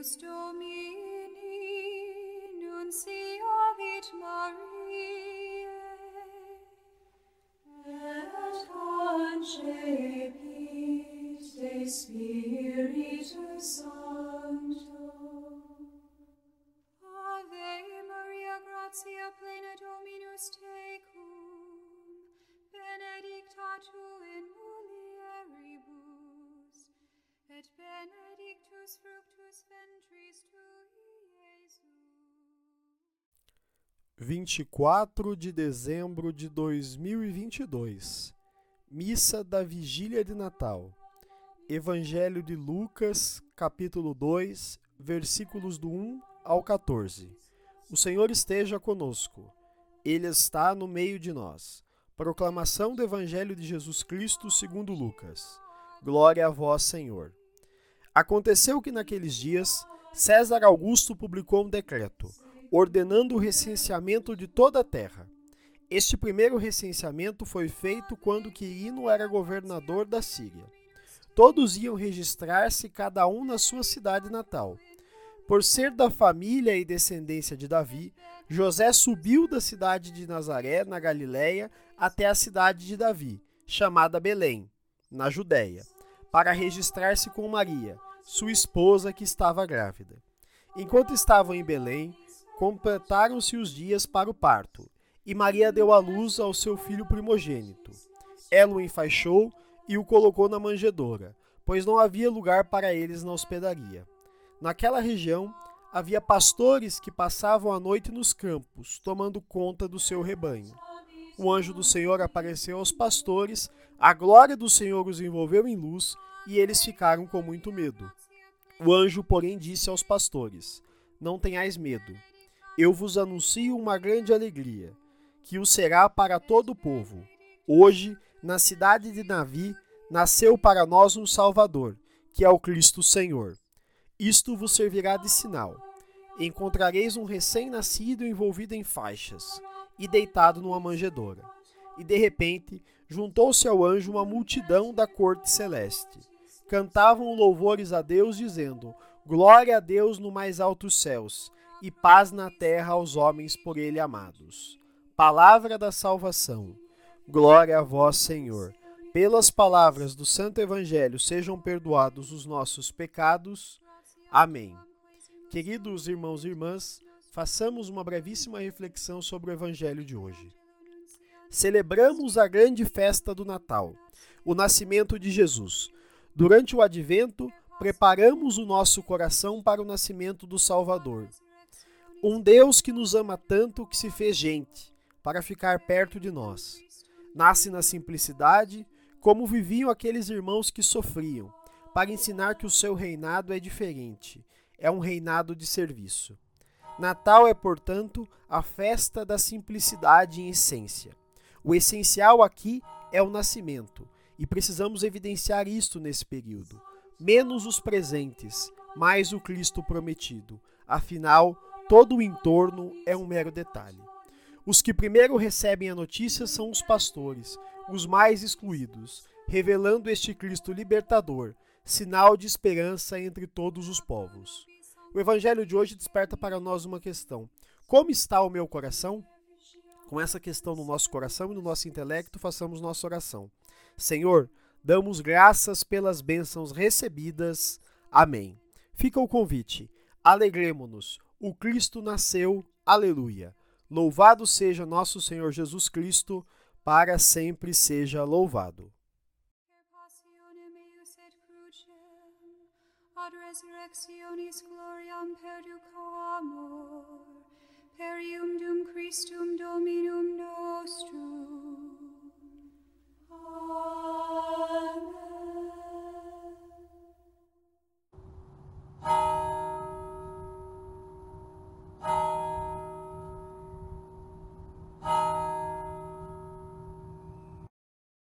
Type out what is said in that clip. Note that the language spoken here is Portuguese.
Deus Domini, nunciavit Mariae, et concepit de Spiritus Sancto. Ave Maria, gratia plena Dominus tecum, benedicta tu in mulieribus, et benedictus fructus ventris tui, Iesus. 24 de dezembro de 2022, Missa da Vigília de Natal. Evangelho de Lucas, capítulo 2, versículos do 1 ao 14. O Senhor esteja conosco. Ele está no meio de nós. Proclamação do Evangelho de Jesus Cristo, segundo Lucas. Glória a vós, Senhor. Aconteceu que naqueles dias César Augusto publicou um decreto ordenando o recenseamento de toda a terra. Este primeiro recenseamento foi feito quando Quirino era governador da Síria. Todos iam registrar-se, cada um na sua cidade natal. Por ser da família e descendência de Davi, José subiu da cidade de Nazaré, na Galiléia, até a cidade de Davi, chamada Belém, na Judéia, para registrar-se com Maria, sua esposa que estava grávida. Enquanto estavam em Belém, completaram-se os dias para o parto, e Maria deu à luz ao seu filho primogênito. Ela o enfaixou e o colocou na manjedoura, pois não havia lugar para eles na hospedaria. Naquela região havia pastores que passavam a noite nos campos, tomando conta do seu rebanho. O anjo do Senhor apareceu aos pastores, a glória do Senhor os envolveu em luz, e eles ficaram com muito medo. O anjo, porém, disse aos pastores: Não tenhais medo eu vos anuncio uma grande alegria, que o será para todo o povo. Hoje, na cidade de Navi, nasceu para nós um Salvador, que é o Cristo Senhor. Isto vos servirá de sinal. Encontrareis um recém-nascido envolvido em faixas e deitado numa manjedoura. E de repente, juntou-se ao anjo uma multidão da corte celeste. Cantavam louvores a Deus, dizendo: Glória a Deus no mais altos céus e paz na terra aos homens por ele amados. Palavra da salvação. Glória a vós, Senhor. Pelas palavras do Santo Evangelho sejam perdoados os nossos pecados. Amém. Queridos irmãos e irmãs, façamos uma brevíssima reflexão sobre o Evangelho de hoje. Celebramos a grande festa do Natal, o nascimento de Jesus. Durante o advento, preparamos o nosso coração para o nascimento do Salvador. Um Deus que nos ama tanto que se fez gente para ficar perto de nós. Nasce na simplicidade, como viviam aqueles irmãos que sofriam, para ensinar que o seu reinado é diferente, é um reinado de serviço. Natal é, portanto, a festa da simplicidade em essência. O essencial aqui é o nascimento, e precisamos evidenciar isto nesse período. Menos os presentes, mais o Cristo prometido. Afinal, Todo o entorno é um mero detalhe. Os que primeiro recebem a notícia são os pastores, os mais excluídos, revelando este Cristo libertador, sinal de esperança entre todos os povos. O evangelho de hoje desperta para nós uma questão: como está o meu coração? Com essa questão no nosso coração e no nosso intelecto, façamos nossa oração. Senhor, damos graças pelas bênçãos recebidas. Amém. Fica o convite. Alegremo-nos o Cristo nasceu, aleluia. Louvado seja nosso Senhor Jesus Cristo, para sempre seja louvado. Ad resurrectionis gloriam perducamur, per ium dum Christum Dominum nostrum.